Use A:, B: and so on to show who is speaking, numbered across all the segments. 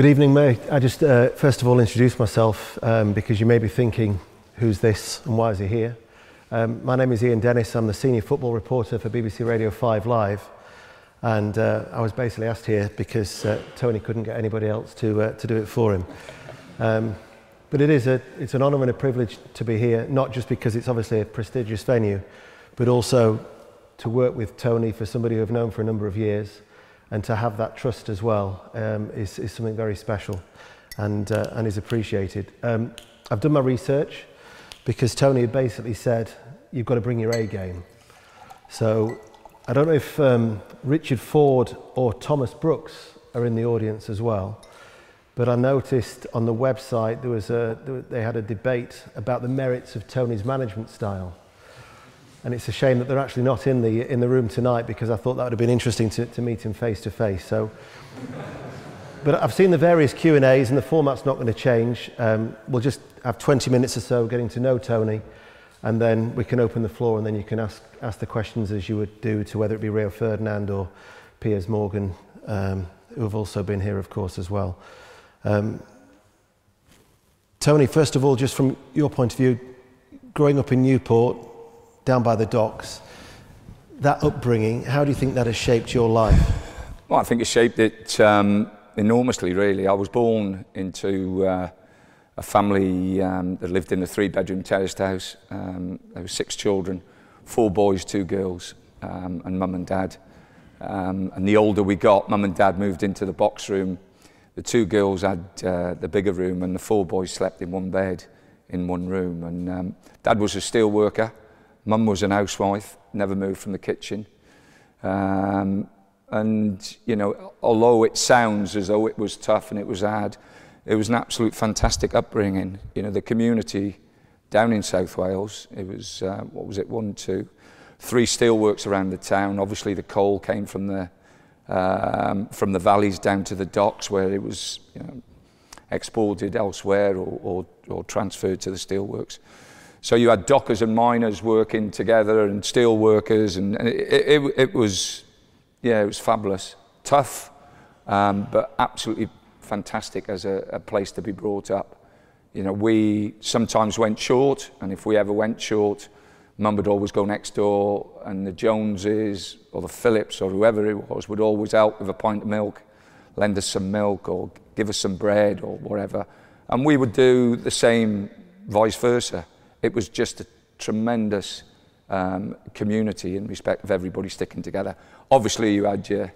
A: Good evening, May. I just uh, first of all introduce myself um, because you may be thinking, who's this and why is he here? Um, my name is Ian Dennis. I'm the senior football reporter for BBC Radio 5 Live. And uh, I was basically asked here because uh, Tony couldn't get anybody else to, uh, to do it for him. Um, but it is a, it's an honour and a privilege to be here, not just because it's obviously a prestigious venue, but also to work with Tony for somebody who I've known for a number of years and to have that trust as well um, is, is something very special and, uh, and is appreciated. Um, I've done my research because Tony had basically said, you've got to bring your A game. So I don't know if um, Richard Ford or Thomas Brooks are in the audience as well, but I noticed on the website there was a, they had a debate about the merits of Tony's management style. And it's a shame that they're actually not in the, in the room tonight because I thought that would have been interesting to, to meet him face to face. So, but I've seen the various Q&As and the format's not going to change. Um, we'll just have 20 minutes or so getting to know Tony and then we can open the floor and then you can ask, ask the questions as you would do to whether it be Rio Ferdinand or Piers Morgan, um, who have also been here, of course, as well. Um, Tony, first of all, just from your point of view, growing up in Newport, down by the docks. That upbringing, how do you think that has shaped your life?
B: Well, I think it shaped it um, enormously, really. I was born into uh, a family um, that lived in a three bedroom terraced house. Um, there were six children, four boys, two girls, um, and mum and dad. Um, and the older we got, mum and dad moved into the box room. The two girls had uh, the bigger room, and the four boys slept in one bed in one room. And um, dad was a steel worker. Mum was an housewife, never moved from the kitchen. Um, and, you know, although it sounds as though it was tough and it was hard, it was an absolute fantastic upbringing. You know, the community down in South Wales, it was, uh, what was it, one, two, three steelworks around the town. Obviously, the coal came from the, um, from the valleys down to the docks where it was you know, exported elsewhere or, or, or transferred to the steelworks. So you had dockers and miners working together and steel workers and, and it, it, it was, yeah, it was fabulous. Tough, um, but absolutely fantastic as a, a place to be brought up. You know, we sometimes went short and if we ever went short, Mum would always go next door and the Joneses or the Phillips or whoever it was would always help with a pint of milk, lend us some milk or give us some bread or whatever. And we would do the same vice versa it was just a tremendous um, community in respect of everybody sticking together. Obviously, you had your,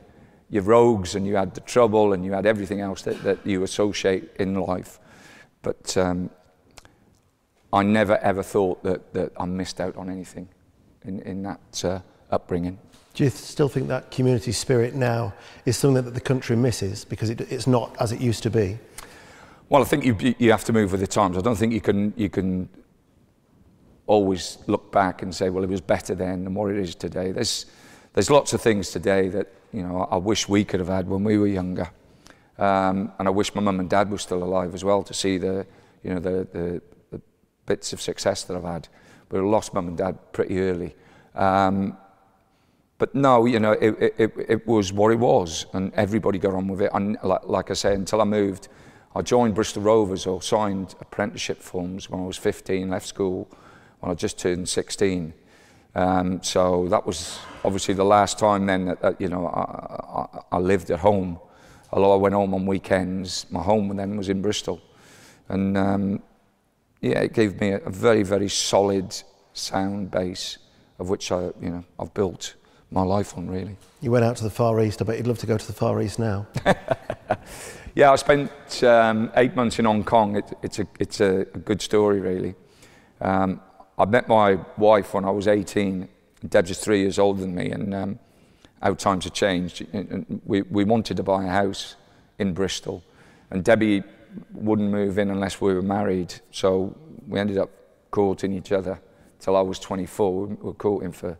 B: your rogues and you had the trouble and you had everything else that, that you associate in life. But um, I never ever thought that, that I missed out on anything in, in that uh, upbringing.
A: Do you still think that community spirit now is something that the country misses because it, it's not as it used to be?
B: Well, I think you, you have to move with the times. I don't think you can, you can always look back and say, well, it was better then than what it is today. There's, there's lots of things today that, you know, I wish we could have had when we were younger. Um, and I wish my mum and dad were still alive as well to see the, you know, the, the, the bits of success that I've had. But I lost mum and dad pretty early. Um, but no, you know, it, it, it was what it was, and everybody got on with it. And like, like I say, until I moved, I joined Bristol Rovers or signed apprenticeship forms when I was 15, left school, when I just turned 16. Um, so that was obviously the last time then that, that you know I, I, I, lived at home. Although I went home on weekends, my home then was in Bristol, and um, yeah, it gave me a, very very solid sound base of which I you know I've built my life on really.
A: You went out to the Far East. I bet you'd love to go to the Far East now.
B: yeah, I spent um, eight months in Hong Kong. It, it's a it's a good story really. Um, I met my wife when I was 18. Deb's just three years older than me, and um, times have changed. We, we wanted to buy a house in Bristol, and Debbie wouldn't move in unless we were married. So we ended up courting each other till I was 24. We were courting for,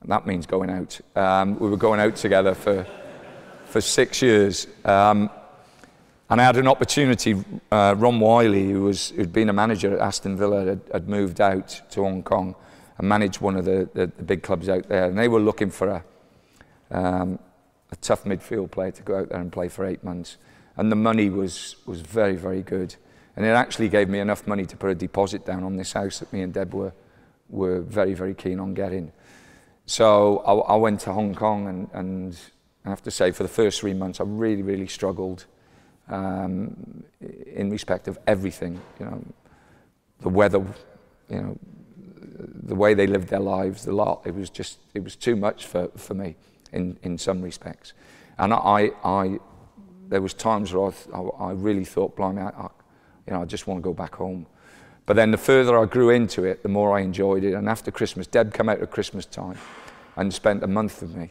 B: and that means going out. Um, we were going out together for for six years. Um, and I had an opportunity, uh, Ron Wylie, who was, who'd been a manager at Aston Villa, had, had moved out to Hong Kong and managed one of the, the, the big clubs out there. And they were looking for a, um, a tough midfield player to go out there and play for eight months. and the money was, was very, very good. And it actually gave me enough money to put a deposit down on this house that me and Deb were, were very, very keen on getting. So I, I went to Hong Kong, and, and I have to say, for the first three months, I really, really struggled um, in respect of everything. You know, the weather, you know, the way they lived their lives, the lot. It was just, it was too much for, for me in, in some respects. And I, I, there was times where I, I, really thought, blimey, I, I, you know, I just want to go back home. But then the further I grew into it, the more I enjoyed it. And after Christmas, Deb came out at Christmas time and spent a month with me.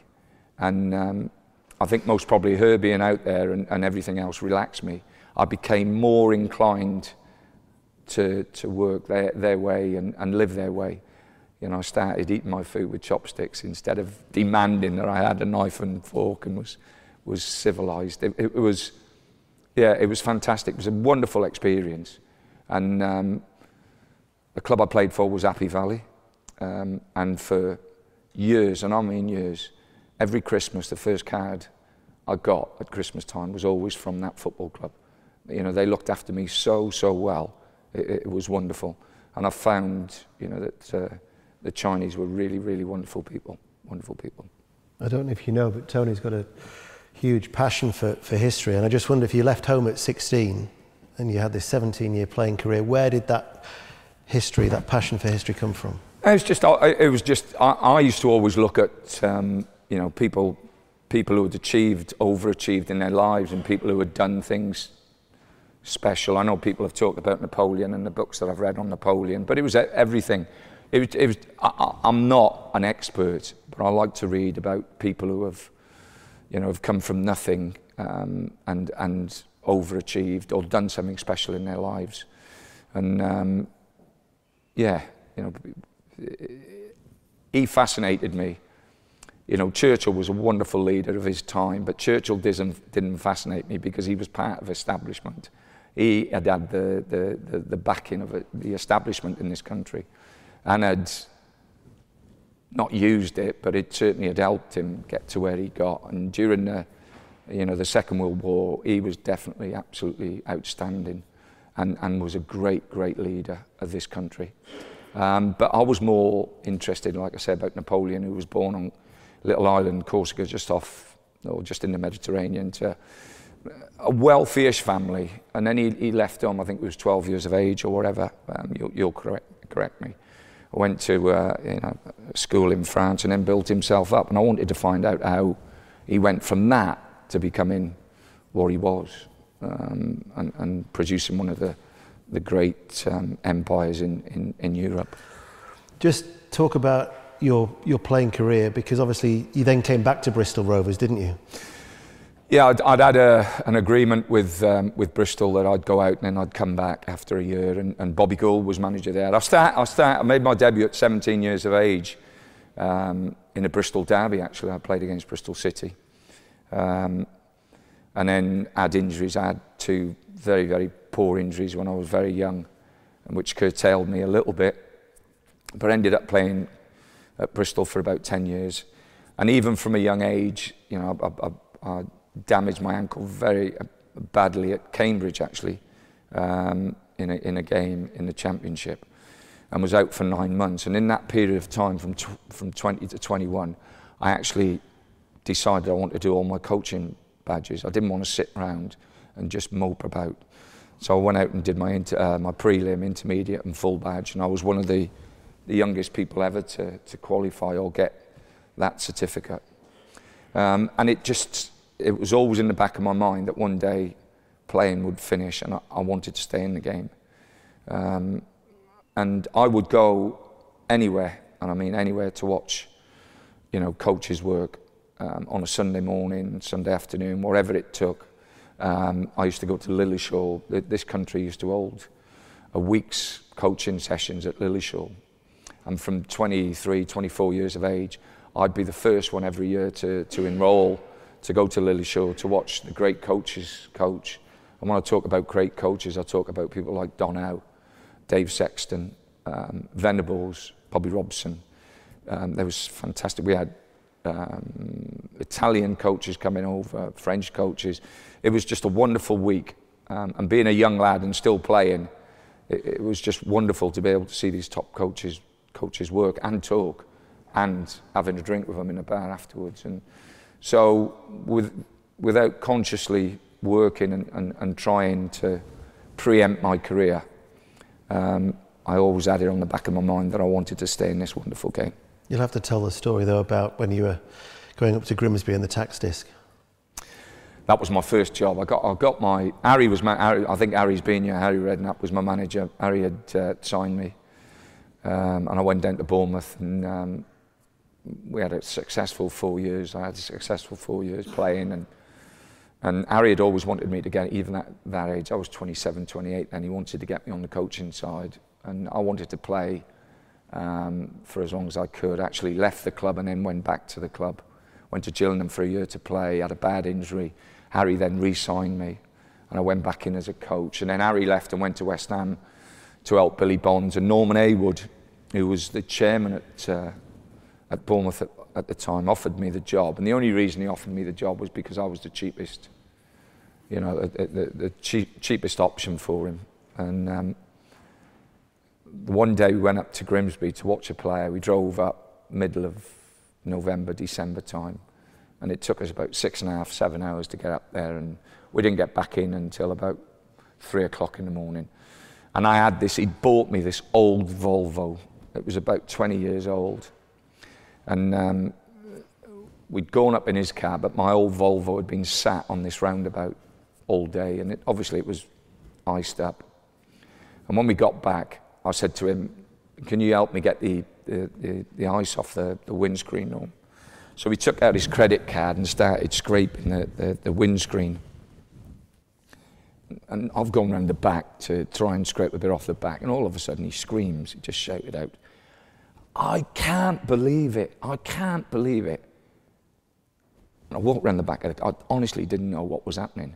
B: And um, I think most probably her being out there and, and everything else relaxed me. I became more inclined to, to work their, their way and, and live their way. You know, I started eating my food with chopsticks instead of demanding that I had a knife and fork and was, was civilized. It, it was, yeah, it was fantastic. It was a wonderful experience. And um, the club I played for was Happy Valley. Um, and for years, and I mean years, every Christmas, the first card I got at Christmas time was always from that football club. You know, they looked after me so, so well. It, it was wonderful. And I found, you know, that uh, the Chinese were really, really wonderful people. Wonderful people.
A: I don't know if you know, but Tony's got a huge passion for, for history. And I just wonder if you left home at 16 and you had this 17 year playing career, where did that history, that passion for history come from?
B: It was just, it was just I, I used to always look at, um, you know, people, people who had achieved, overachieved in their lives and people who had done things special. I know people have talked about Napoleon and the books that I've read on Napoleon, but it was everything. It was, it was, I, I'm not an expert, but I like to read about people who have, you know, have come from nothing um, and, and overachieved or done something special in their lives. And um, yeah, you know, he fascinated me. You know, Churchill was a wonderful leader of his time, but Churchill didn't, didn't fascinate me because he was part of establishment. He had had the, the, the, the backing of the establishment in this country and had not used it, but it certainly had helped him get to where he got. And during the, you know, the Second World War, he was definitely absolutely outstanding and, and was a great, great leader of this country. Um, but I was more interested, like I said, about Napoleon, who was born on little island, Corsica, just off, or just in the Mediterranean, to a wealthy-ish family. And then he, he left home, I think he was 12 years of age or whatever. Um, you'll, you'll correct, correct me. I went to uh, you know, school in France and then built himself up. And I wanted to find out how he went from that to becoming what he was um, and, and producing one of the the great um, empires in, in, in Europe.
A: Just talk about your, your playing career because obviously you then came back to Bristol Rovers, didn't you?
B: Yeah, I'd, I'd had a, an agreement with, um, with Bristol that I'd go out and then I'd come back after a year, and, and Bobby Gould was manager there. I, start, I, start, I made my debut at 17 years of age um, in a Bristol derby, actually. I played against Bristol City. Um, and then had injuries. I had two very, very poor injuries when I was very young, and which curtailed me a little bit. But ended up playing at Bristol for about 10 years. And even from a young age, you know, I, I, I damaged my ankle very badly at Cambridge, actually, um, in, a, in a game in the championship, and was out for nine months. And in that period of time, from, from 20 to 21, I actually decided I wanted to do all my coaching badges. I didn't want to sit around and just mope about. So I went out and did my, inter, uh, my prelim, intermediate and full badge and I was one of the, the youngest people ever to, to qualify or get that certificate. Um, and it just, it was always in the back of my mind that one day playing would finish and I, I wanted to stay in the game. Um, and I would go anywhere, and I mean anywhere to watch, you know, coaches work um, on a Sunday morning, Sunday afternoon, wherever it took. Um, I used to go to Lilleshall. This country used to hold a week's coaching sessions at Lilleshall. And from 23, 24 years of age, I'd be the first one every year to, to enrol, to go to Lilleshall, to watch the great coaches coach. And when I talk about great coaches, I talk about people like Don Howe, Dave Sexton, um, Venables, Bobby Robson. Um, there was fantastic. We had um, Italian coaches coming over, French coaches. It was just a wonderful week. Um, and being a young lad and still playing, it, it was just wonderful to be able to see these top coaches coaches work and talk and having a drink with them in a bar afterwards. And so with, without consciously working and, and, and trying to preempt my career, um, I always had it on the back of my mind that I wanted to stay in this wonderful game.
A: You'll have to tell the story though about when you were going up to Grimsby in the tax disc.
B: That was my first job. I got, I got my Harry was my Harry, I think Harry's been here. Harry Redknapp was my manager. Harry had uh, signed me, um, and I went down to Bournemouth, and um, we had a successful four years. I had a successful four years playing, and and Harry had always wanted me to get even at that age. I was 27, 28, and he wanted to get me on the coaching side, and I wanted to play um, for as long as I could. Actually left the club and then went back to the club. Went to Gillingham for a year to play, had a bad injury. Harry then re-signed me and I went back in as a coach. And then Harry left and went to West Ham to help Billy Bonds and Norman Hayward, who was the chairman at, uh, at Bournemouth at, at the time, offered me the job. And the only reason he offered me the job was because I was the cheapest, you know, the, the, the cheap, cheapest option for him. And um, one day we went up to Grimsby to watch a player. We drove up middle of November, December time. And it took us about six and a half, seven hours to get up there. And we didn't get back in until about three o'clock in the morning. And I had this, he'd bought me this old Volvo. It was about 20 years old. And um, we'd gone up in his car, but my old Volvo had been sat on this roundabout all day. And it, obviously it was iced up. And when we got back, I said to him, can you help me get the, the, the, the ice off the, the windscreen? So he took out his credit card and started scraping the, the, the windscreen. And I've gone round the back to try and scrape a bit off the back, and all of a sudden he screams, he just shouted out, I can't believe it, I can't believe it. And I walked round the back, I honestly didn't know what was happening.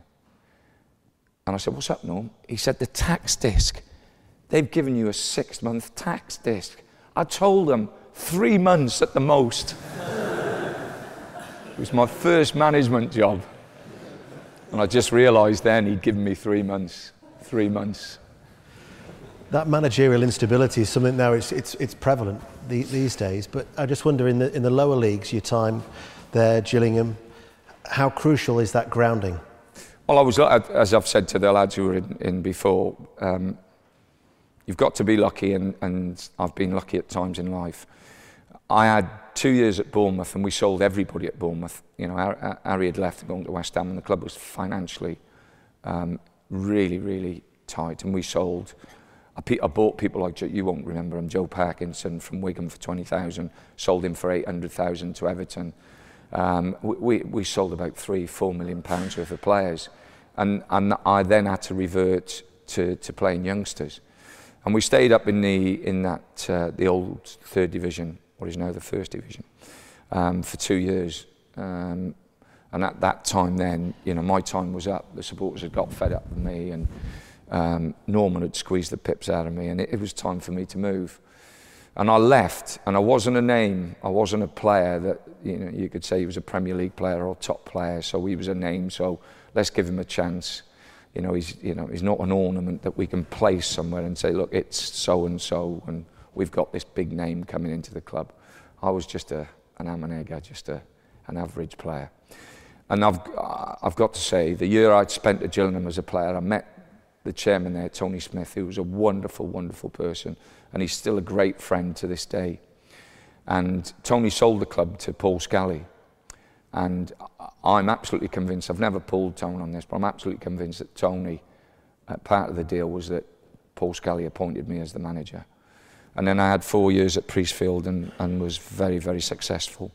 B: And I said, What's up, Norm? He said, The tax disc. They've given you a six month tax disc. I told them three months at the most. it was my first management job. And I just realised then he'd given me three months. Three months.
A: That managerial instability is something now it's, it's, it's prevalent these days. But I just wonder in the, in the lower leagues, your time there, Gillingham, how crucial is that grounding?
B: Well, I was, as I've said to the lads who were in, in before, um, You've got to be lucky, and, and I've been lucky at times in life. I had two years at Bournemouth, and we sold everybody at Bournemouth. You know, Harry had left and gone to West Ham, and the club was financially um, really, really tight. And we sold. I, bought people like you won't remember him, Joe Parkinson from Wigan for twenty thousand. Sold him for eight hundred thousand to Everton. Um, we, we sold about three, four million pounds worth of players, and and I then had to revert to to playing youngsters. And we stayed up in the in that uh, the old third division, what is now the first division, um, for two years. Um, and at that time, then you know my time was up. The supporters had got fed up with me, and um, Norman had squeezed the pips out of me, and it, it was time for me to move. And I left, and I wasn't a name. I wasn't a player that you know you could say he was a Premier League player or top player. So he was a name. So let's give him a chance you know, he's, you know, he's not an ornament that we can place somewhere and say, look, it's so and so, and we've got this big name coming into the club. I was just a, an Amanega, just a, an average player. And I've, I've got to say, the year I'd spent at Gillingham as a player, I met the chairman there, Tony Smith, who was a wonderful, wonderful person, and he's still a great friend to this day. And Tony sold the club to Paul Scally. And I'm absolutely convinced, I've never pulled Tony on this, but I'm absolutely convinced that Tony, uh, part of the deal was that Paul Scally appointed me as the manager. And then I had four years at Priestfield and, and was very, very successful.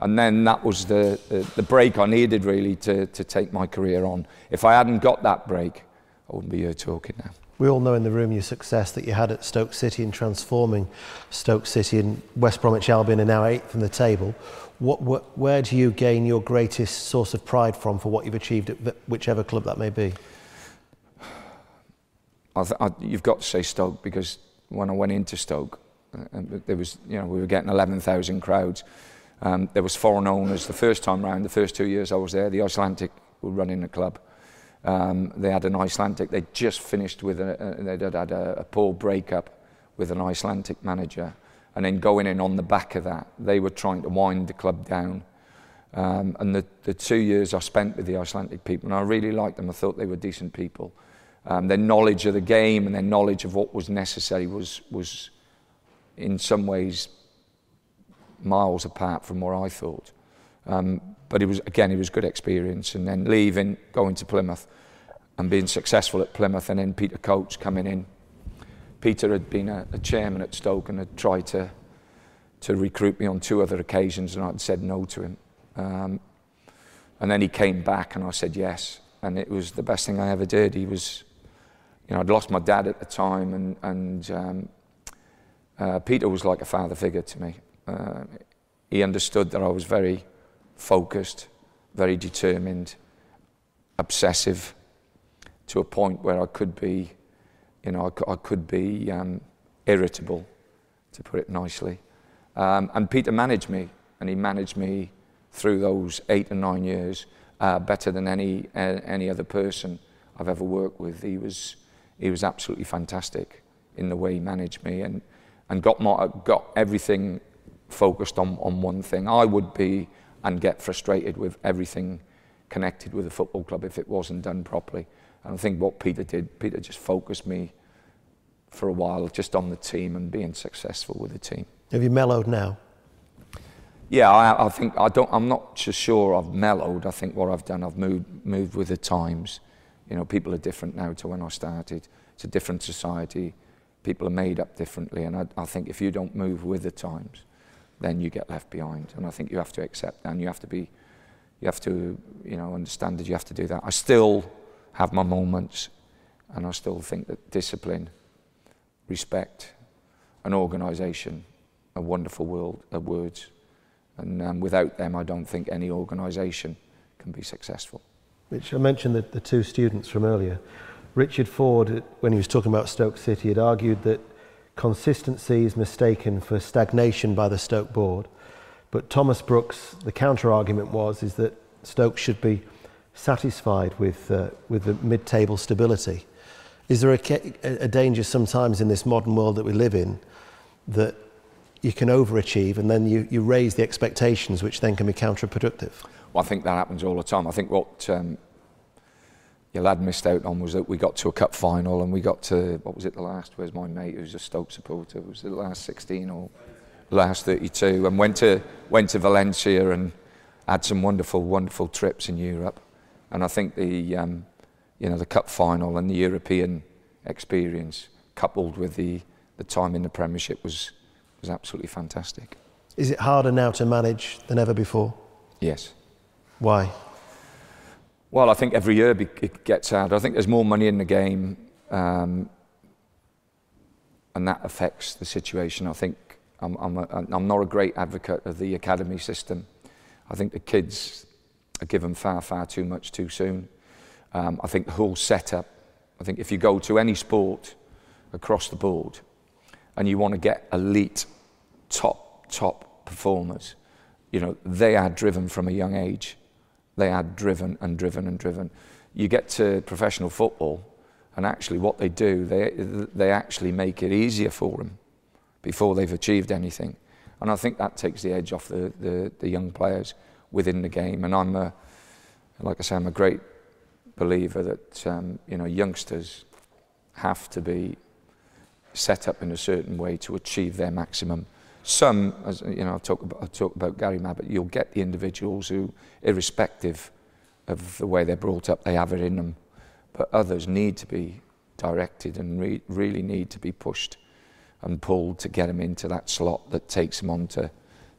B: And then that was the, the, the break I needed really to, to take my career on. If I hadn't got that break, I wouldn't be here talking now.
A: We all know in the room your success that you had at Stoke City in transforming Stoke City and West Bromwich Albion are now eighth in the table. What, what, where do you gain your greatest source of pride from for what you've achieved at whichever club that may be?
B: I I, you've got to say Stoke because when I went into Stoke, uh, there was, you know, we were getting 11,000 crowds. Um, there was foreign owners the first time round, the first two years I was there, the Icelandic were running the club. Um, they had an Icelandic, they just finished with, a, a, they'd had a, a poor breakup with an Icelandic manager. And then going in on the back of that, they were trying to wind the club down. Um, and the, the two years I spent with the Icelandic people, and I really liked them, I thought they were decent people. Um, their knowledge of the game and their knowledge of what was necessary was, was in some ways miles apart from what I thought. Um, but it was again, it was a good experience. And then leaving, going to Plymouth, and being successful at Plymouth, and then Peter Coates coming in. Peter had been a, a chairman at Stoke and had tried to to recruit me on two other occasions, and I'd said no to him. Um, and then he came back, and I said yes, and it was the best thing I ever did. He was, you know, I'd lost my dad at the time, and and um, uh, Peter was like a father figure to me. Uh, he understood that I was very focused, very determined, obsessive, to a point where I could be, you know, I, I could be um, irritable, to put it nicely. Um, and Peter managed me, and he managed me through those eight and nine years uh, better than any uh, any other person I've ever worked with. He was he was absolutely fantastic in the way he managed me and and got my, got everything focused on, on one thing. I would be and get frustrated with everything connected with the football club if it wasn't done properly. And I think what Peter did, Peter just focused me for a while just on the team and being successful with the team.
A: Have you mellowed now?
B: Yeah, I, I think I don't. I'm not so sure I've mellowed. I think what I've done, I've moved moved with the times. You know, people are different now to when I started. It's a different society. People are made up differently, and I, I think if you don't move with the times, then you get left behind. And I think you have to accept that and you have to be, you have to, you know, understand that you have to do that. I still have my moments and I still think that discipline, respect, and organisation are wonderful world, uh, words. And um, without them, I don't think any organisation can be successful.
A: Which I mentioned the, the two students from earlier. Richard Ford, when he was talking about Stoke City, had argued that consistency is mistaken for stagnation by the Stoke board. But Thomas Brooks, the counter argument was is that Stoke should be satisfied with, uh, with the mid table stability. Is there a, a danger sometimes in this modern world that we live in that you can overachieve and then you, you raise the expectations, which then can be counterproductive?
B: Well, I think that happens all the time. I think what um, your lad missed out on was that we got to a cup final and we got to what was it the last where's my mate who's a Stoke supporter was it the last 16 or last 32 and went to went to Valencia and had some wonderful wonderful trips in Europe and I think the um, you know the cup final and the European experience coupled with the the time in the Premiership was was absolutely fantastic.
A: Is it harder now to manage than ever before?
B: Yes.
A: Why?
B: Well, I think every year it gets harder. I think there's more money in the game, um, and that affects the situation. I think I'm, I'm, a, I'm not a great advocate of the academy system. I think the kids are given far, far too much too soon. Um, I think the whole setup, I think if you go to any sport across the board and you want to get elite, top, top performers, you know, they are driven from a young age they are driven and driven and driven. You get to professional football, and actually, what they do, they, they actually make it easier for them before they've achieved anything. And I think that takes the edge off the, the, the young players within the game. And I'm, a, like I say, I'm a great believer that um, you know youngsters have to be set up in a certain way to achieve their maximum some, as you know, I've talked about, about Gary Mabbutt, you'll get the individuals who, irrespective of the way they're brought up, they have it in them. But others need to be directed and re- really need to be pushed and pulled to get them into that slot that takes them on to,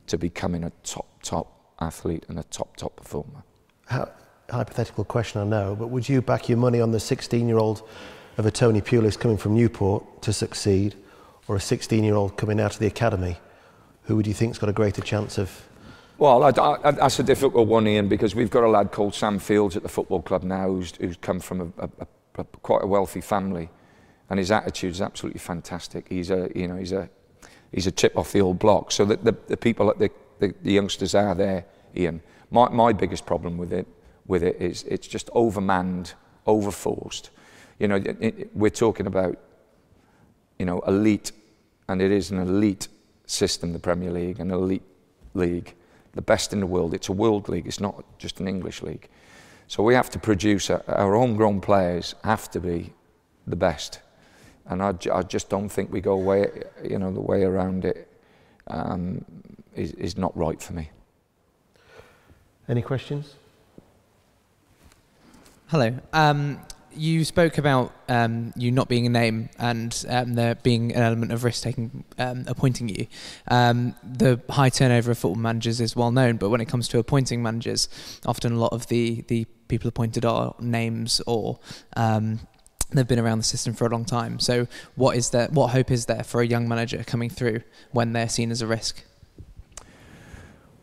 B: to becoming a top, top athlete and a top, top performer.
A: How, hypothetical question, I know, but would you back your money on the 16 year old of a Tony Pulis coming from Newport to succeed, or a 16 year old coming out of the academy who would you think's got a greater chance of?
B: Well, I, I, that's a difficult one, Ian, because we've got a lad called Sam Fields at the football club now who's, who's come from a, a, a, quite a wealthy family, and his attitude is absolutely fantastic. He's a, you know, he's a, he's a chip off the old block. So the, the, the people at the the, the youngsters are there, Ian. My, my biggest problem with it, with it is it's just overmanned, overforced. You know, it, it, we're talking about, you know, elite, and it is an elite system, the Premier League, an elite league, the best in the world. It's a world league, it's not just an English league. So we have to produce, a, our homegrown players have to be the best. And I, I just don't think we go away. you know, the way around it um, is, is not right for me.
A: Any questions?
C: Hello. Um, you spoke about um, you not being a name and um, there being an element of risk taking um, appointing you. Um, the high turnover of football managers is well known, but when it comes to appointing managers, often a lot of the, the people appointed are names or um, they've been around the system for a long time. So, what is there? What hope is there for a young manager coming through when they're seen as a risk?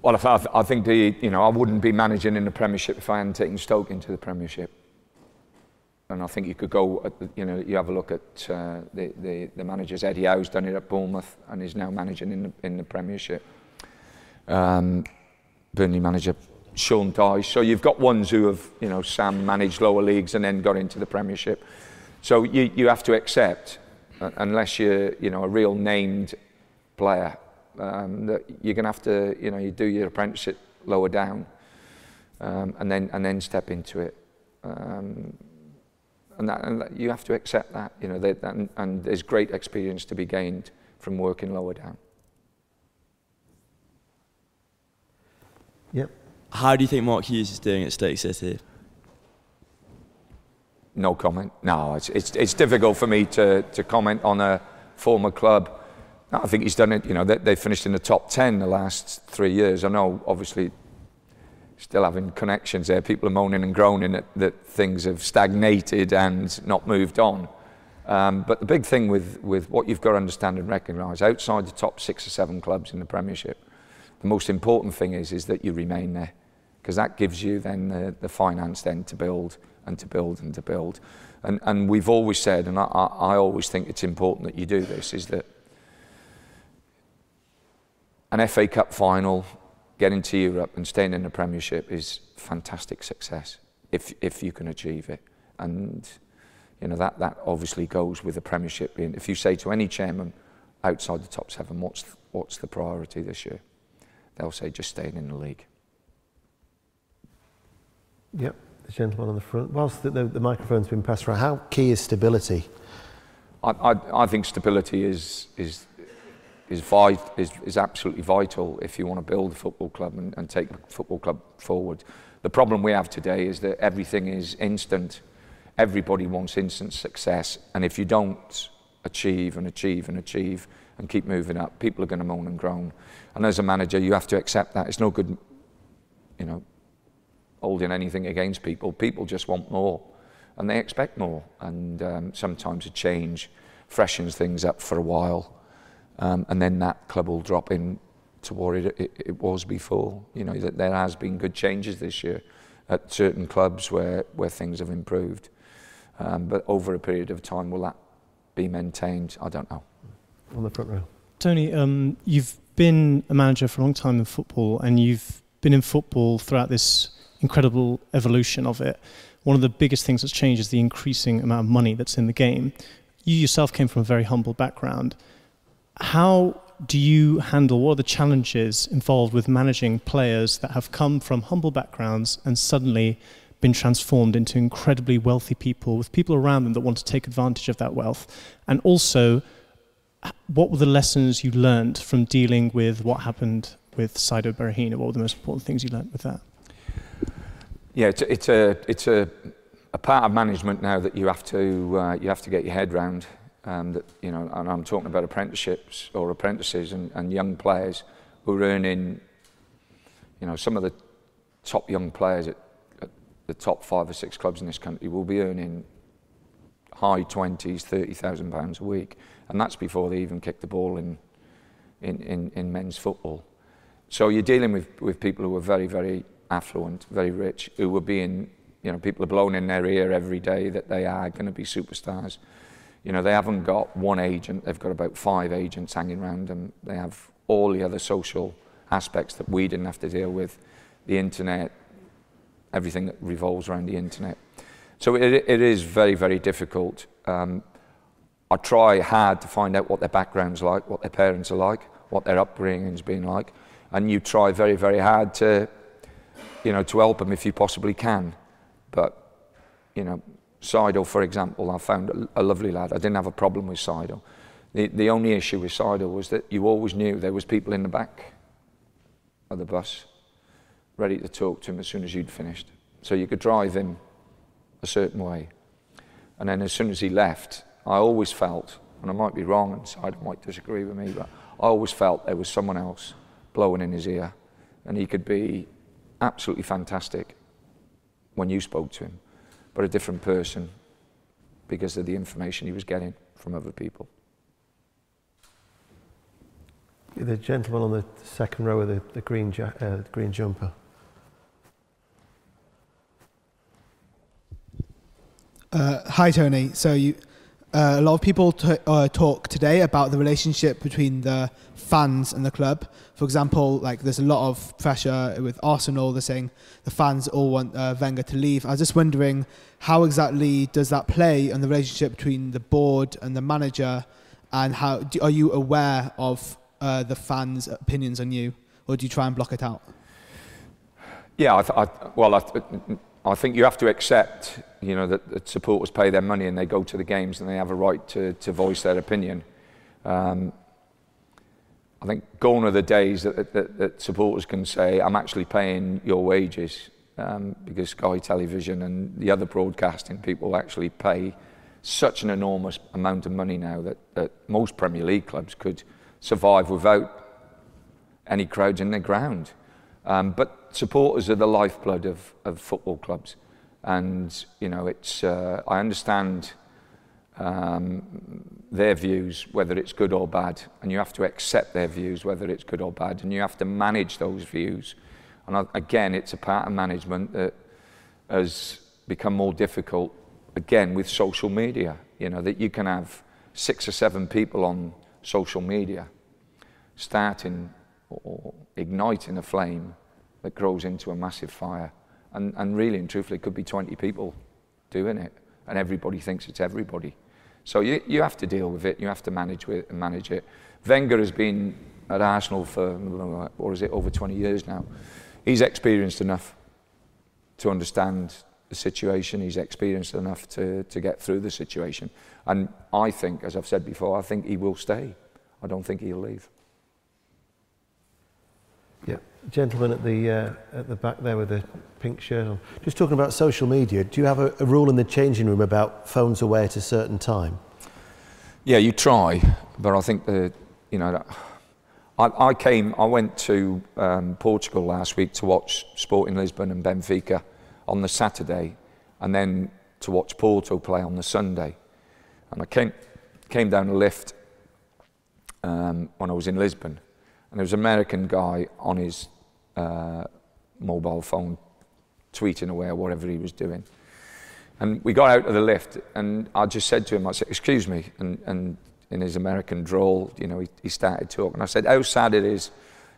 B: Well, I, I think the you know I wouldn't be managing in the Premiership if I hadn't taken Stoke into the Premiership. And I think you could go, at you know, you have a look at uh, the, the, the managers. Eddie Howe's done it at Bournemouth and is now managing in the, in the Premiership. Um, Burnley manager Sean Dyche. So you've got ones who have, you know, Sam managed lower leagues and then got into the Premiership. So you, you have to accept, uh, unless you're, you know, a real named player, um, that you're going to have to, you know, you do your apprenticeship lower down um, and, then, and then step into it. Um, and, that, and that, you have to accept that, you know, that, and, and there's great experience to be gained from working lower down.
A: Yep.
D: How do you think Mark Hughes is doing at Stoke City?
B: No comment. No, it's, it's, it's difficult for me to, to comment on a former club. No, I think he's done it. You know, they, they finished in the top 10 the last three years. I know, obviously, still having connections there. People are moaning and groaning that, that things have stagnated and not moved on. Um, but the big thing with, with what you've got to understand and recognise, outside the top six or seven clubs in the Premiership, the most important thing is, is that you remain there. Because that gives you then the, the finance then to build and to build and to build. And, and we've always said, and I, I always think it's important that you do this, is that an FA Cup final, getting to Europe and staying in the Premiership is fantastic success if, if you can achieve it. And you know that, that obviously goes with the Premiership being, if you say to any chairman outside the top seven, what's, what's the priority this year? They'll say just staying in the league.
A: Yep, the gentleman on the front. Whilst the, the, the microphone's been passed around, how key is stability?
B: I, I, I think stability is, is is, vit, is, is absolutely vital if you want to build a football club and, and take the football club forward. The problem we have today is that everything is instant. Everybody wants instant success. And if you don't achieve and achieve and achieve and keep moving up, people are going to moan and groan. And as a manager, you have to accept that. It's no good, you know, holding anything against people. People just want more and they expect more. And um, sometimes a change freshens things up for a while um, and then that club will drop in to what it, it, it was before. You know, that there has been good changes this year at certain clubs where, where things have improved. Um, but over a period of time, will that be maintained? I don't know.
A: On the front row.
E: Tony, um, you've been a manager for a long time in football, and you've been in football throughout this incredible evolution of it. One of the biggest things that's changed is the increasing amount of money that's in the game. You yourself came from a very humble background. How do you handle what are the challenges involved with managing players that have come from humble backgrounds and suddenly been transformed into incredibly wealthy people with people around them that want to take advantage of that wealth? And also, what were the lessons you learned from dealing with what happened with Saido Berahino? What were the most important things you learned with that?
B: Yeah, it's a, it's a, it's a, a part of management now that you have to, uh, you have to get your head round um, that, you know, and I'm talking about apprenticeships or apprentices and, and young players who are earning, you know, some of the top young players at, at the top five or six clubs in this country will be earning high 20s, 30,000 pounds a week. And that's before they even kick the ball in, in, in, in men's football. So you're dealing with, with people who are very, very affluent, very rich, who are being, you know, people are blown in their ear every day that they are going to be superstars. You know, they haven't got one agent, they've got about five agents hanging around them. They have all the other social aspects that we didn't have to deal with. The internet, everything that revolves around the internet. So it, it is very, very difficult. Um, I try hard to find out what their background's like, what their parents are like, what their upbringing's been like, and you try very, very hard to, you know, to help them if you possibly can. But, you know, Saido, for example, I found a, lovely lad. I didn't have a problem with Saido. The, the only issue with Saido was that you always knew there was people in the back of the bus ready to talk to him as soon as you'd finished. So you could drive him a certain way. And then as soon as he left, I always felt, and I might be wrong, and Saido might disagree with me, but I always felt there was someone else blowing in his ear. And he could be absolutely fantastic when you spoke to him, but a different person because of the information he was getting from other people.
A: The gentleman on the second row with the, the green, uh, green jumper.
F: Uh, hi, Tony. So you, uh, a lot of people t- uh, talk today about the relationship between the fans and the club. For example, like there's a lot of pressure with Arsenal. They're saying the fans all want uh, Wenger to leave. I was just wondering how exactly does that play on the relationship between the board and the manager, and how do, are you aware of uh, the fans' opinions on you, or do you try and block it out?
B: Yeah, I I, well, I, I think you have to accept, you know, that, that supporters pay their money and they go to the games and they have a right to, to voice their opinion. Um, I think gone are the days that, that, that supporters can say, I'm actually paying your wages um, because Sky Television and the other broadcasting people actually pay such an enormous amount of money now that, that most Premier League clubs could survive without any crowds in their ground. Um, but supporters are the lifeblood of, of football clubs. And, you know, it's, uh, I understand um, their views, whether it's good or bad, and you have to accept their views, whether it's good or bad, and you have to manage those views. And again, it's a part of management that has become more difficult, again, with social media. You know, that you can have six or seven people on social media starting or igniting a flame that grows into a massive fire. And, and really and truthfully, it could be 20 people doing it, and everybody thinks it's everybody. So you, you have to deal with it, you have to manage, with, manage it. Wenger has been at Arsenal for, what is it, over 20 years now. He's experienced enough to understand the situation, he's experienced enough to, to get through the situation. And I think, as I've said before, I think he will stay. I don't think he'll leave.
A: Yeah, gentleman at the uh, at the back there with the pink shirt on. Just talking about social media. Do you have a, a rule in the changing room about phones away at a certain time?
B: Yeah, you try, but I think the you know. I, I came. I went to um, Portugal last week to watch Sporting Lisbon and Benfica on the Saturday, and then to watch Porto play on the Sunday. And I came came down a lift um, when I was in Lisbon, and there was an American guy on his uh, mobile phone tweeting away or whatever he was doing. And we got out of the lift, and I just said to him, I said, excuse me, and, and in his American drawl, you know, he, he started talking. I said, how sad it is.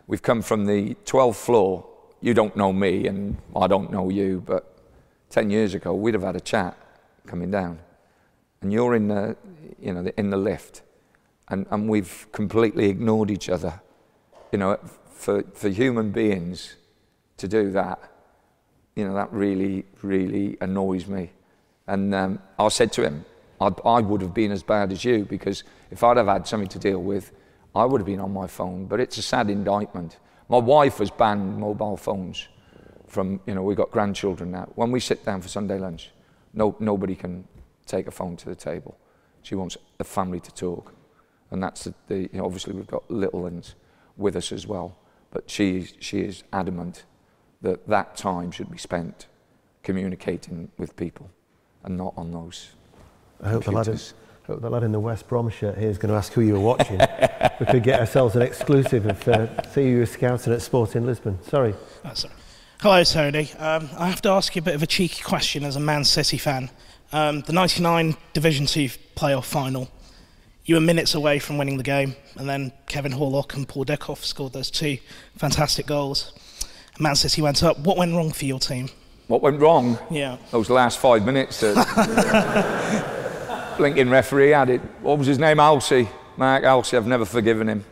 B: We've come from the 12th floor. You don't know me, and I don't know you, but 10 years ago, we'd have had a chat coming down. And you're in the, you know, in the lift, and, and we've completely ignored each other you know, for, for human beings to do that, you know, that really, really annoys me. And um, I said to him, I, I would have been as bad as you because if I'd have had something to deal with, I would have been on my phone. But it's a sad indictment. My wife has banned mobile phones from, you know, we've got grandchildren now. When we sit down for Sunday lunch, no, nobody can take a phone to the table. She wants the family to talk. And that's the, the you know, obviously we've got little ones with us as well. But she, she is adamant that that time should be spent communicating with people and not on those.
A: I hope the, lad in, hope the lad in the West Brom shirt here is going to ask who you were watching. we could get ourselves an exclusive of uh, see you were scouting at Sporting Lisbon. Sorry.
G: That's right. Hello, Tony. Um, I have to ask you a bit of a cheeky question as a Man City fan. Um, the 99 Division 2 playoff final, you were minutes away from winning the game, and then Kevin Horlock and Paul Dickov scored those two fantastic goals. Man City went up. What went wrong for your team?
B: What went wrong?
G: Yeah.
B: Those last five minutes. That blinking referee had it. What was his name? Halsey. Mark Halsey. I've never forgiven him.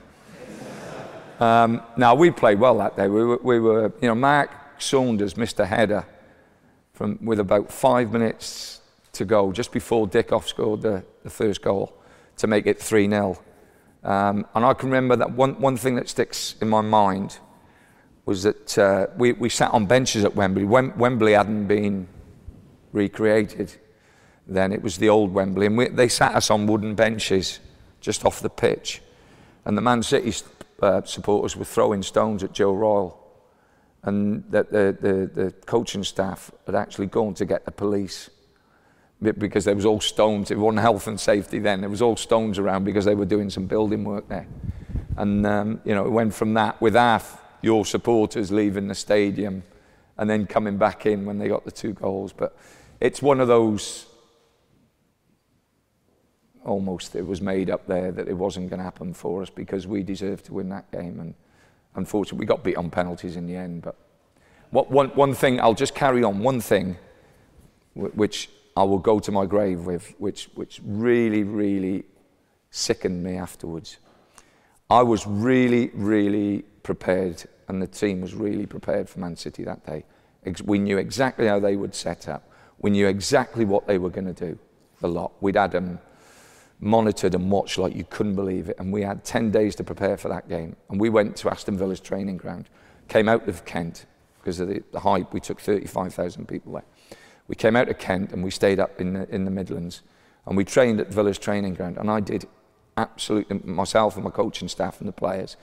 B: Um, now we played well that day. We were, we were, you know, Mark Saunders missed a header from with about five minutes to go, just before Dickov scored the, the first goal to make it 3 0. Um, and I can remember that one, one thing that sticks in my mind was that uh, we, we sat on benches at Wembley. Wem- Wembley hadn't been recreated then, it was the old Wembley. And we, they sat us on wooden benches just off the pitch. And the Man City uh, supporters were throwing stones at Joe Royle. And that the, the, the coaching staff had actually gone to get the police because there was all stones. It wasn't health and safety then. There was all stones around because they were doing some building work there. And, um, you know, it went from that with half your supporters leaving the stadium and then coming back in when they got the two goals. But it's one of those almost it was made up there that it wasn't going to happen for us because we deserved to win that game. And unfortunately, we got beat on penalties in the end. But what, one, one thing, I'll just carry on, one thing which I will go to my grave with, which, which really, really sickened me afterwards. I was really, really prepared, and the team was really prepared for Man City that day. We knew exactly how they would set up. We knew exactly what they were going to do, the lot. We'd had them monitored and watched like you couldn't believe it. And we had 10 days to prepare for that game. And we went to Aston Villa's training ground, came out of Kent, because of the, the hype, we took 35,000 people there. We came out of Kent and we stayed up in the, in the Midlands and we trained at Villa's training ground. And I did absolutely, myself and my coaching staff and the players,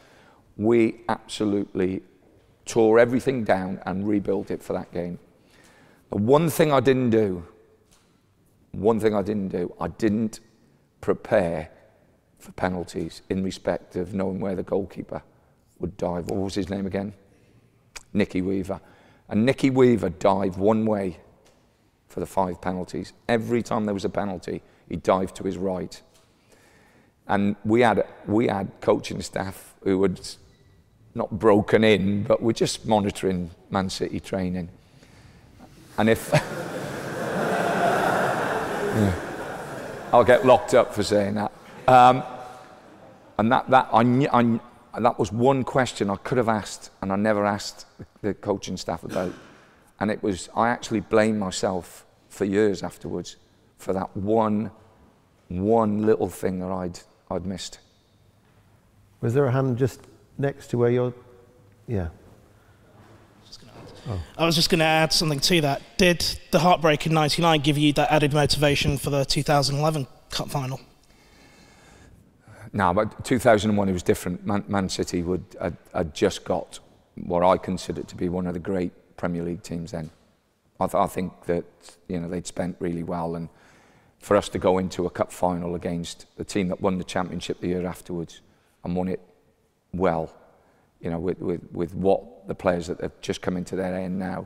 B: we absolutely tore everything down and rebuilt it for that game. The one thing I didn't do, one thing I didn't do, I didn't prepare for penalties in respect of knowing where the goalkeeper would dive. What was his name again? Nicky Weaver. And Nicky Weaver dived one way for the five penalties. Every time there was a penalty, he dived to his right. And we had, we had coaching staff who had not broken in, but were just monitoring Man City training. And if. yeah, I'll get locked up for saying that. Um, and that, that, I, I, that was one question I could have asked, and I never asked the coaching staff about. And it was, I actually blamed myself for years afterwards for that one, one little thing that I'd, I'd missed.
A: Was there a hand just next to where you're, yeah?
G: Oh. I was just going to add something to that. Did the heartbreak in '99 give you that added motivation for the 2011 Cup final?
B: No, but 2001 it was different. Man, Man City would had, had just got what I considered to be one of the great Premier League teams then. I, th- I think that you know they'd spent really well, and for us to go into a cup final against the team that won the championship the year afterwards and won it well, you know, with, with, with what the players that have just come into their end now,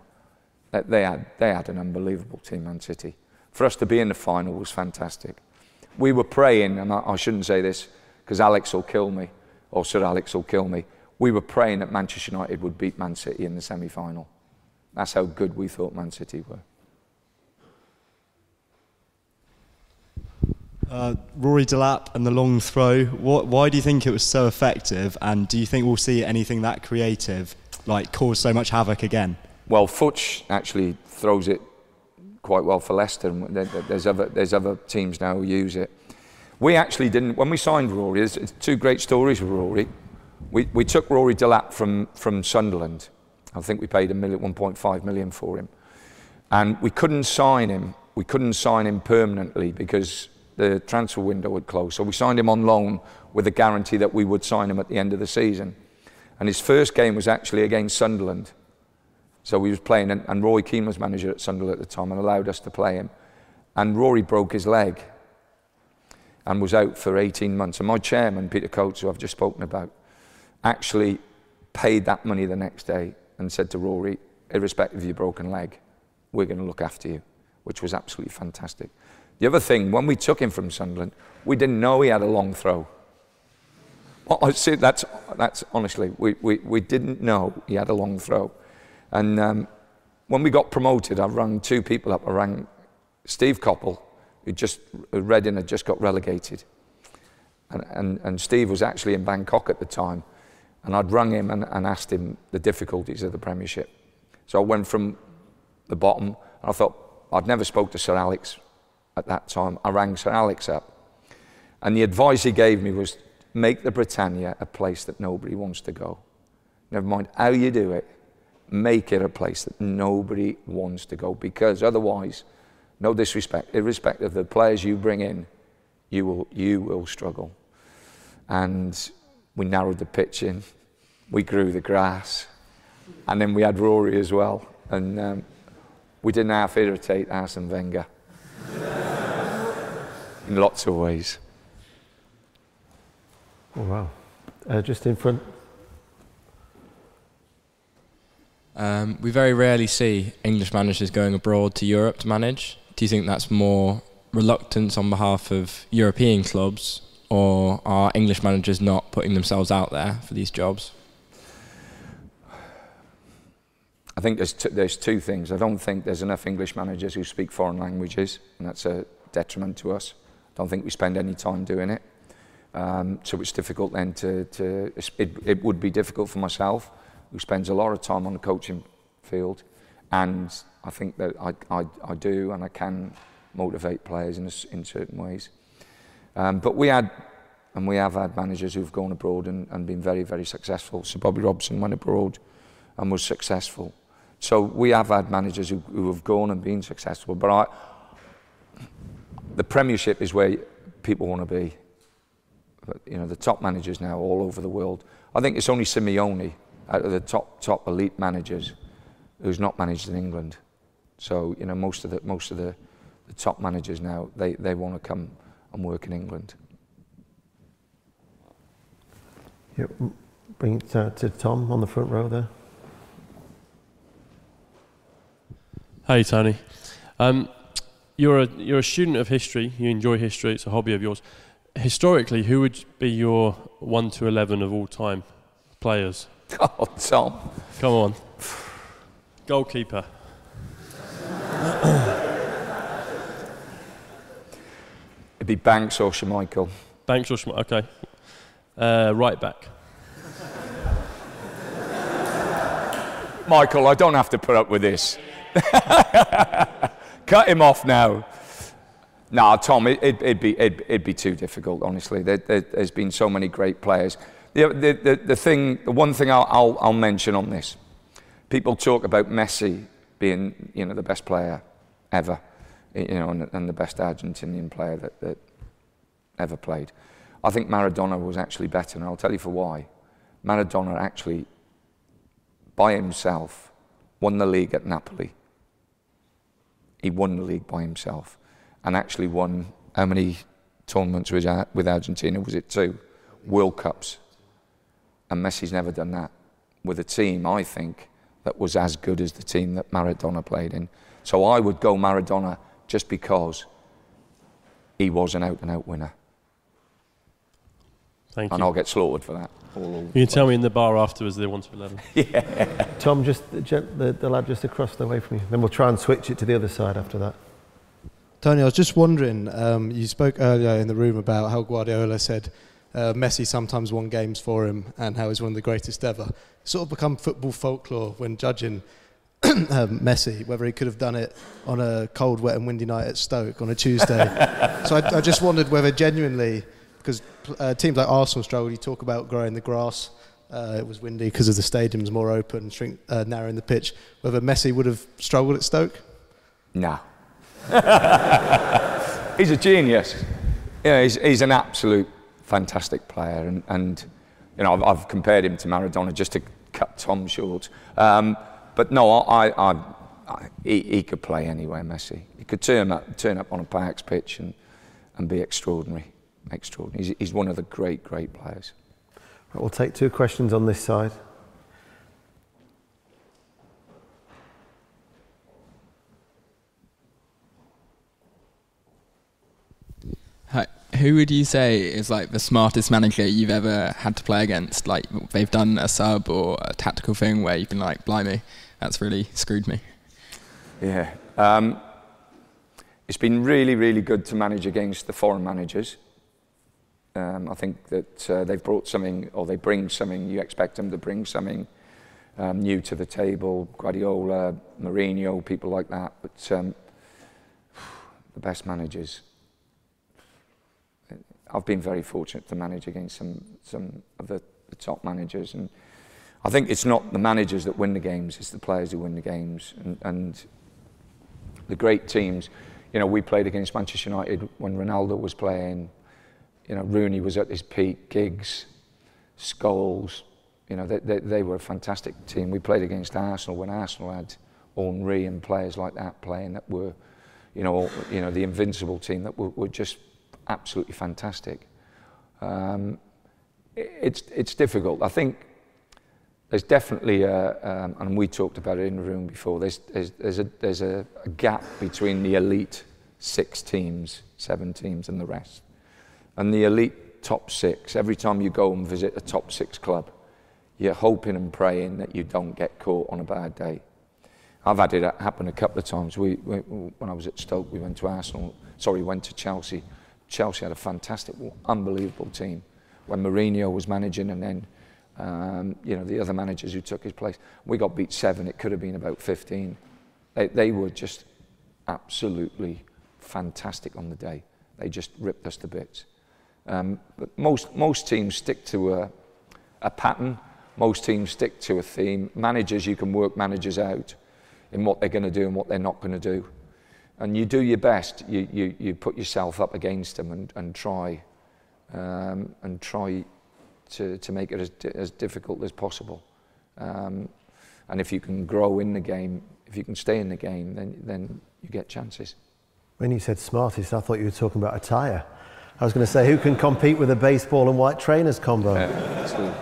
B: that they had, they had an unbelievable team, Man City. For us to be in the final was fantastic. We were praying, and I, I shouldn't say this because Alex will kill me, or Sir Alex will kill me. We were praying that Manchester United would beat Man City in the semi final. That's how good we thought Man City were.
H: Uh, Rory Delap and the long throw. What, why do you think it was so effective? And do you think we'll see anything that creative, like cause so much havoc again?
B: Well, Fuchs actually throws it quite well for Leicester. And there's other, there's other teams now who use it. We actually didn't, when we signed Rory, there's two great stories with Rory. We, we took Rory Delap from, from Sunderland I think we paid a million, 1.5 million for him. And we couldn't sign him. We couldn't sign him permanently because the transfer window would close. So we signed him on loan with a guarantee that we would sign him at the end of the season. And his first game was actually against Sunderland. So we was playing, and, and Roy Keane was manager at Sunderland at the time and allowed us to play him. And Rory broke his leg and was out for 18 months. And my chairman, Peter Coates, who I've just spoken about, actually paid that money the next day and said to Rory, irrespective of your broken leg, we're going to look after you, which was absolutely fantastic. The other thing, when we took him from Sunderland, we didn't know he had a long throw. Oh, see, that's, that's honestly, we, we, we didn't know he had a long throw. And um, when we got promoted, I rang two people up. I rang Steve Coppell, who just, Reading had just got relegated. And, and, and Steve was actually in Bangkok at the time. And I'd rung him and, and asked him the difficulties of the Premiership. So I went from the bottom, and I thought, I'd never spoke to Sir Alex at that time. I rang Sir Alex up. And the advice he gave me was make the Britannia a place that nobody wants to go. Never mind how you do it, make it a place that nobody wants to go because otherwise, no disrespect, irrespective of the players you bring in, you will, you will struggle. And we narrowed the pitch in, we grew the grass, and then we had Rory as well. And um, we didn't half irritate Arsene Wenger in lots of ways.
A: Oh, wow. Uh, just in front.
I: Um, we very rarely see English managers going abroad to Europe to manage. Do you think that's more reluctance on behalf of European clubs, or are English managers not putting themselves out there for these jobs?
B: I think there's, there's two things. I don't think there's enough English managers who speak foreign languages, and that's a detriment to us. I don't think we spend any time doing it. Um, so it's difficult then to, to it, it would be difficult for myself, who spends a lot of time on the coaching field, and I think that I, I, I do and I can motivate players in, a, in certain ways. Um, but we had, and we have had managers who've gone abroad and, and been very, very successful. So Bobby Robson went abroad and was successful. So we have had managers who, who have gone and been successful. But I, the Premiership is where people want to be. But, you know, the top managers now all over the world. I think it's only Simeone out of the top top elite managers who's not managed in England. So you know, most of the most of the, the top managers now they, they want to come and work in England.
A: Yep. Bring it uh, to Tom on the front row there.
J: Hey, Tony. Um, you're a you're a student of history. You enjoy history. It's a hobby of yours. Historically, who would be your one to eleven of all time players?
B: Oh, Tom.
J: Come on. Goalkeeper.
B: It'd be Banks or Schmeichel.
J: Banks or Schmeichel. Okay. Uh, right back.
B: Michael, I don't have to put up with this. Cut him off now. Nah, Tom, it, would it, be, it'd, it'd, be too difficult, honestly. There, has been so many great players. The, the, the, the thing, the one thing I'll, I'll, I'll mention on this, people talk about Messi being, you know, the best player ever, you know, and, and the best Argentinian player that, that ever played. I think Maradona was actually better, and I'll tell you for why. Maradona actually, by himself, won the league at Napoli. He won the league by himself and actually won how many tournaments with, with Argentina? Was it two? World Cups. And Messi's never done that with a team, I think, that was as good as the team that Maradona played in. So I would go Maradona just because he was an out and out winner.
J: Thank
B: and
J: you.
B: I'll get slaughtered for that. All
J: you can tell me in the bar afterwards they want to 11.
B: yeah.
A: Tom, just the, the, the lad just across the way from you. Then we'll try and switch it to the other side after that.
K: Tony, I was just wondering, um, you spoke earlier in the room about how Guardiola said uh, Messi sometimes won games for him and how he's one of the greatest ever. It's sort of become football folklore when judging um, Messi, whether he could have done it on a cold, wet, and windy night at Stoke on a Tuesday. so I, I, just wondered whether genuinely, because uh, teams like Arsenal struggled, you talk about growing the grass. Uh, it was windy because of the stadium's more open, shrink, uh, narrowing the pitch. Whether Messi would have struggled at Stoke?
B: No. he's a genius. Yeah, he's, he's an absolute fantastic player, and, and you know I've, I've, compared him to Maradona just to cut Tom short. Um, but no, I, I, I he, he, could play anywhere. Messi, he could turn up, turn up on a Ajax pitch and, and be extraordinary, extraordinary. He's, he's one of the great, great players.
A: Right, we'll take two questions on this side.
L: who would you say is like the smartest manager you've ever had to play against? Like they've done a sub or a tactical thing where you've been like, blimey, that's really screwed me.
B: Yeah. Um, it's been really, really good to manage against the foreign managers. Um, I think that uh, they've brought something, or they bring something, you expect them to bring something um, new to the table. Guardiola, Mourinho, people like that. But um, the best managers. I've been very fortunate to manage against some, some of the, the top managers. And I think it's not the managers that win the games, it's the players who win the games. And, and the great teams, you know, we played against Manchester United when Ronaldo was playing. You know, Rooney was at his peak, Giggs, Scholes. You know, they, they, they were a fantastic team. We played against Arsenal when Arsenal had Henry and players like that playing that were, you know, you know the invincible team that were, were just absolutely fantastic. Um, it's, it's difficult. I think there's definitely a, um, and we talked about it in the room before, there's, there's, there's, a, there's a, a gap between the elite six teams, seven teams, and the rest. And the elite top six, every time you go and visit a top six club, you're hoping and praying that you don't get caught on a bad day. I've had it happen a couple of times. We, we, when I was at Stoke, we went to Arsenal, sorry, went to Chelsea. Chelsea had a fantastic, unbelievable team when Mourinho was managing and then um, you know, the other managers who took his place. We got beat seven, it could have been about 15. They, they were just absolutely fantastic on the day. They just ripped us to bits. Um, but most, most teams stick to a, a pattern. Most teams stick to a theme. Managers, you can work managers out in what they're going to do and what they're not going to do. And you do your best. You, you, you put yourself up against them and, and try um, and try to, to make it as, as difficult as possible. Um, and if you can grow in the game, if you can stay in the game, then, then you get chances.
A: When you said smartest, I thought you were talking about attire. I was going to say, who can compete with a baseball and white trainers combo?
B: Yeah,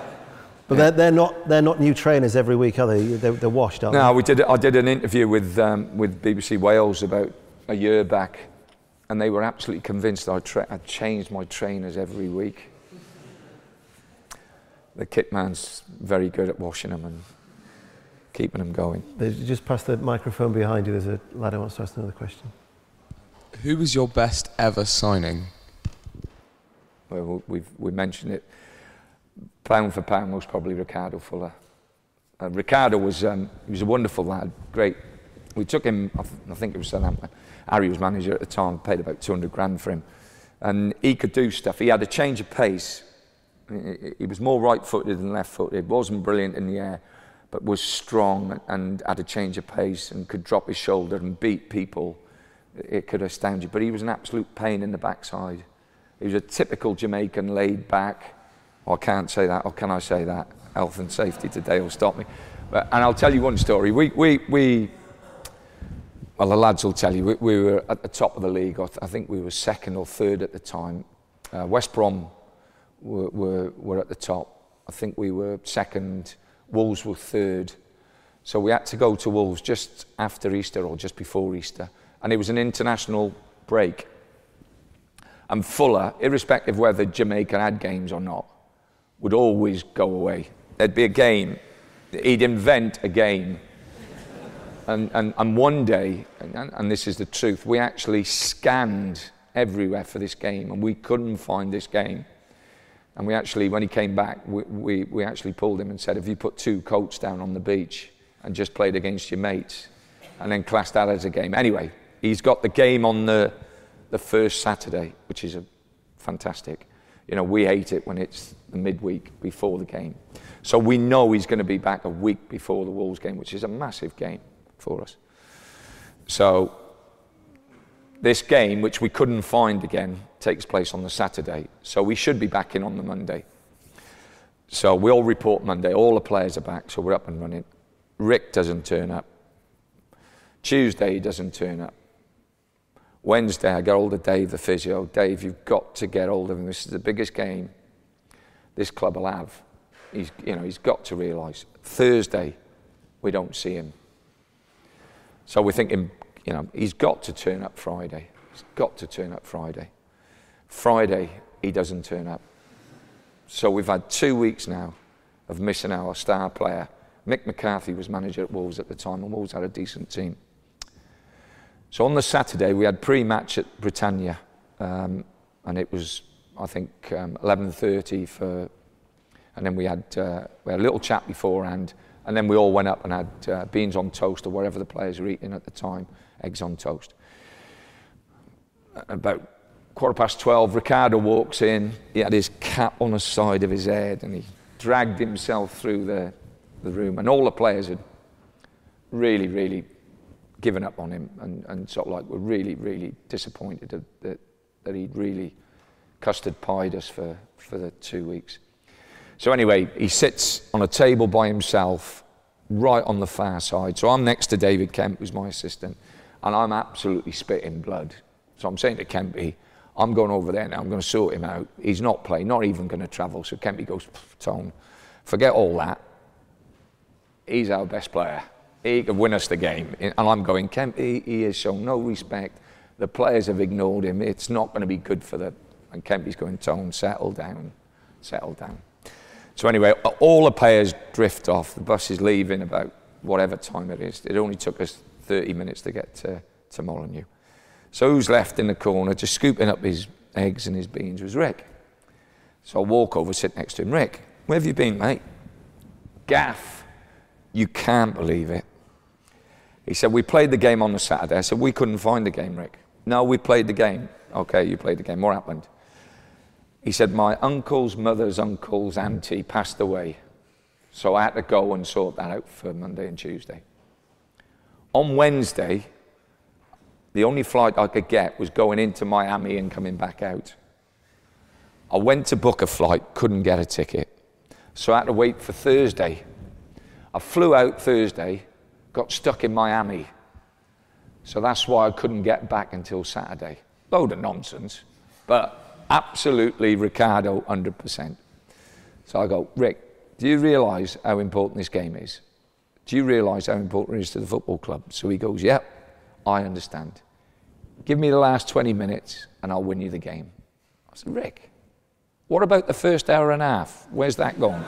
A: but yeah. they're, they're, not, they're not new trainers every week, are they? They're, they're washed, aren't
B: no,
A: they?
B: we did, I did an interview with, um, with BBC Wales about a year back, and they were absolutely convinced I'd, tra- I'd changed my trainers every week. The kit man's very good at washing them and keeping them going.
A: Just pass the microphone behind you. There's a lad who wants to ask another question.
M: Who was your best ever signing?
B: Well, we've we mentioned it. Pound for pound, most probably Ricardo Fuller. Uh, Ricardo was um, he was a wonderful lad, great. We took him. I, th- I think it was Southampton. Harry was manager at the time. Paid about 200 grand for him, and he could do stuff. He had a change of pace. He, was more right-footed than left-footed. wasn't brilliant in the air, but was strong and had a change of pace and could drop his shoulder and beat people. It could astound you. But he was an absolute pain in the backside. Was a typical Jamaican laid back. Oh, I can't say that, or can I say that? Health and safety today will stop me. But, and I'll tell you one story. We, we, we, well, the lads will tell you, we, we were at the top of the league. I, th- I think we were second or third at the time. Uh, West Brom were, were, were at the top. I think we were second. Wolves were third. So we had to go to Wolves just after Easter or just before Easter. And it was an international break and Fuller, irrespective whether Jamaica had games or not, would always go away. There'd be a game. He'd invent a game. And, and, and one day, and, and this is the truth, we actually scanned everywhere for this game and we couldn't find this game. And we actually, when he came back, we, we, we actually pulled him and said, Have you put two coats down on the beach and just played against your mates? And then classed that as a game. Anyway, he's got the game on the, the first Saturday, which is a fantastic. You know, we hate it when it's the midweek before the game. So we know he's going to be back a week before the Wolves game, which is a massive game for us. So this game, which we couldn't find again, takes place on the Saturday. So we should be back in on the Monday. So we all report Monday. All the players are back, so we're up and running. Rick doesn't turn up. Tuesday he doesn't turn up. Wednesday, I get hold of Dave, the physio. Dave, you've got to get hold of him. This is the biggest game this club will have. He's, you know, he's got to realise. Thursday, we don't see him. So we're thinking, you know, he's got to turn up Friday. He's got to turn up Friday. Friday, he doesn't turn up. So we've had two weeks now of missing our star player. Mick McCarthy was manager at Wolves at the time, and Wolves had a decent team. So on the Saturday, we had pre-match at Britannia, um, and it was, I think, um, 11.30 for... And then we had, uh, we had a little chat beforehand, and then we all went up and had uh, beans on toast or whatever the players were eating at the time, eggs on toast. About quarter past 12, Ricardo walks in. He had his cap on the side of his head and he dragged himself through the, the room. And all the players had really, really given up on him and, and sort of like were really, really disappointed that, that, that he'd really custard pied us for, for the two weeks. So anyway, he sits on a table by himself, right on the far side. So I'm next to David Kemp, who's my assistant, and I'm absolutely spitting blood. So I'm saying to Kempy, I'm going over there now. I'm going to sort him out. He's not playing, not even going to travel. So Kempy goes, Tone, forget all that. He's our best player. He could win us the game. And I'm going, Kempy, he has shown no respect. The players have ignored him. It's not going to be good for them. And Kempy's going, Tone, settle down, settle down. So anyway, all the players drift off. The bus is leaving about whatever time it is. It only took us 30 minutes to get to, to Molineux. So who's left in the corner, just scooping up his eggs and his beans, was Rick. So I walk over, sit next to him. Rick, where have you been, mate? Gaff, you can't believe it. He said, we played the game on the Saturday. I said, we couldn't find the game, Rick. No, we played the game. Okay, you played the game. What happened? He said, my uncle's mother's uncle's auntie passed away. So I had to go and sort that out for Monday and Tuesday. On Wednesday, the only flight I could get was going into Miami and coming back out. I went to book a flight, couldn't get a ticket. So I had to wait for Thursday. I flew out Thursday, got stuck in Miami. So that's why I couldn't get back until Saturday. Load of nonsense, but absolutely Ricardo 100%. So I go, Rick, do you realise how important this game is? Do you realise how important it is to the football club? So he goes, Yep, I understand. Give me the last 20 minutes and I'll win you the game. I said, Rick, what about the first hour and a half? Where's that gone?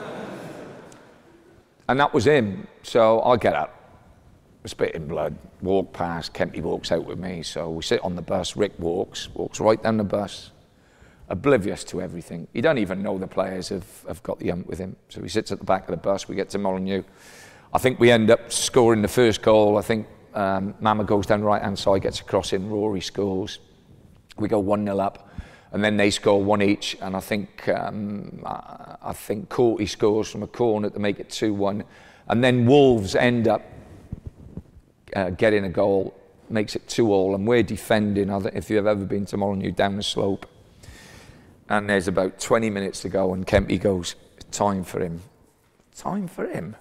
B: and that was him. So I get up, spitting blood, walk past. Kempy walks out with me. So we sit on the bus. Rick walks, walks right down the bus, oblivious to everything. He don't even know the players have, have got the ump with him. So he sits at the back of the bus. We get to Molineux. I think we end up scoring the first goal. I think um, Mama goes down right hand side, gets a cross in, Rory scores. We go 1 0 up, and then they score one each. And I think, um, I think Courtney scores from a corner to make it 2 1. And then Wolves end up uh, getting a goal, makes it 2 all. And we're defending, if you've ever been to Molineux, down the slope. And there's about 20 minutes to go, and Kempy goes, Time for him. Time for him.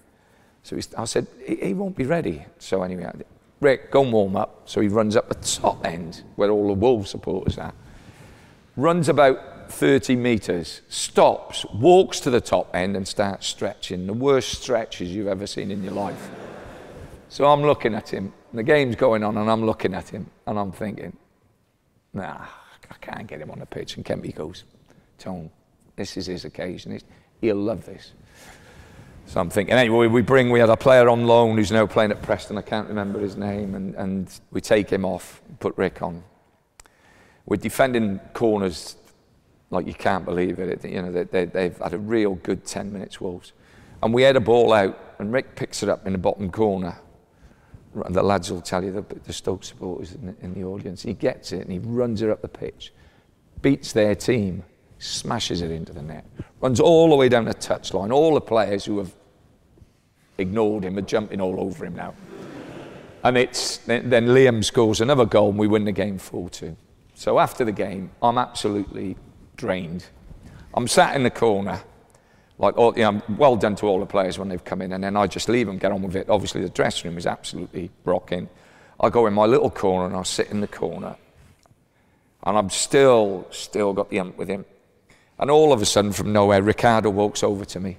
B: So I said, he, he won't be ready. So anyway, Rick, go and warm up. So he runs up the top end where all the Wolves supporters are. Runs about 30 metres, stops, walks to the top end and starts stretching. The worst stretches you've ever seen in your life. So I'm looking at him. The game's going on and I'm looking at him and I'm thinking, nah, I can't get him on the pitch. And Kempy goes, Tone, this is his occasion. He'll love this. So I'm thinking, anyway, we bring, we had a player on loan who's now playing at Preston, I can't remember his name, and, and we take him off, put Rick on. We're defending corners like you can't believe it. you know, they, they, have had a real good 10 minutes, Wolves. And we had a ball out, and Rick picks it up in the bottom corner. And the lads will tell you, the, the Stoke supporters in the, in the audience. He gets it and he runs it up the pitch, beats their team, smashes it into the net, runs all the way down the touchline. All the players who have ignored him are jumping all over him now. And it's, then, then Liam scores another goal and we win the game 4 2. So after the game, I'm absolutely drained. I'm sat in the corner, like, all, you know, well done to all the players when they've come in, and then I just leave them, get on with it. Obviously, the dressing room is absolutely rocking. I go in my little corner and I sit in the corner, and I'm still, still got the ump with him. And all of a sudden, from nowhere, Ricardo walks over to me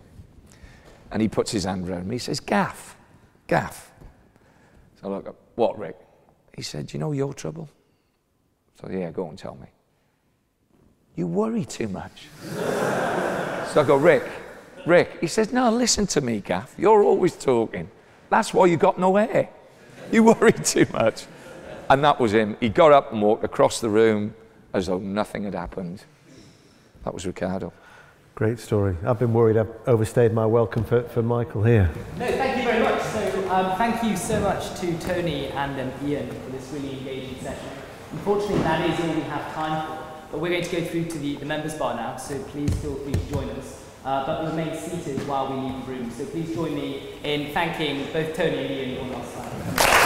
B: and he puts his hand around me. He says, Gaff, Gaff. So I look up, what, Rick? He said, You know your trouble? So, yeah, go and tell me. You worry too much. so I go, Rick, Rick. He says, No, listen to me, Gaff. You're always talking. That's why you got no hair. You worry too much. And that was him. He got up and walked across the room as though nothing had happened. That was Ricardo.
A: Great story. I've been worried I've overstayed my welcome for, for Michael here.
N: No, thank you very much. So, um, thank you so much to Tony and um, Ian for this really engaging session. Unfortunately, that is all we have time for. But we're going to go through to the, the members' bar now, so please feel free to join us. Uh, but remain seated while we leave the room. So please join me in thanking both Tony and Ian on our side.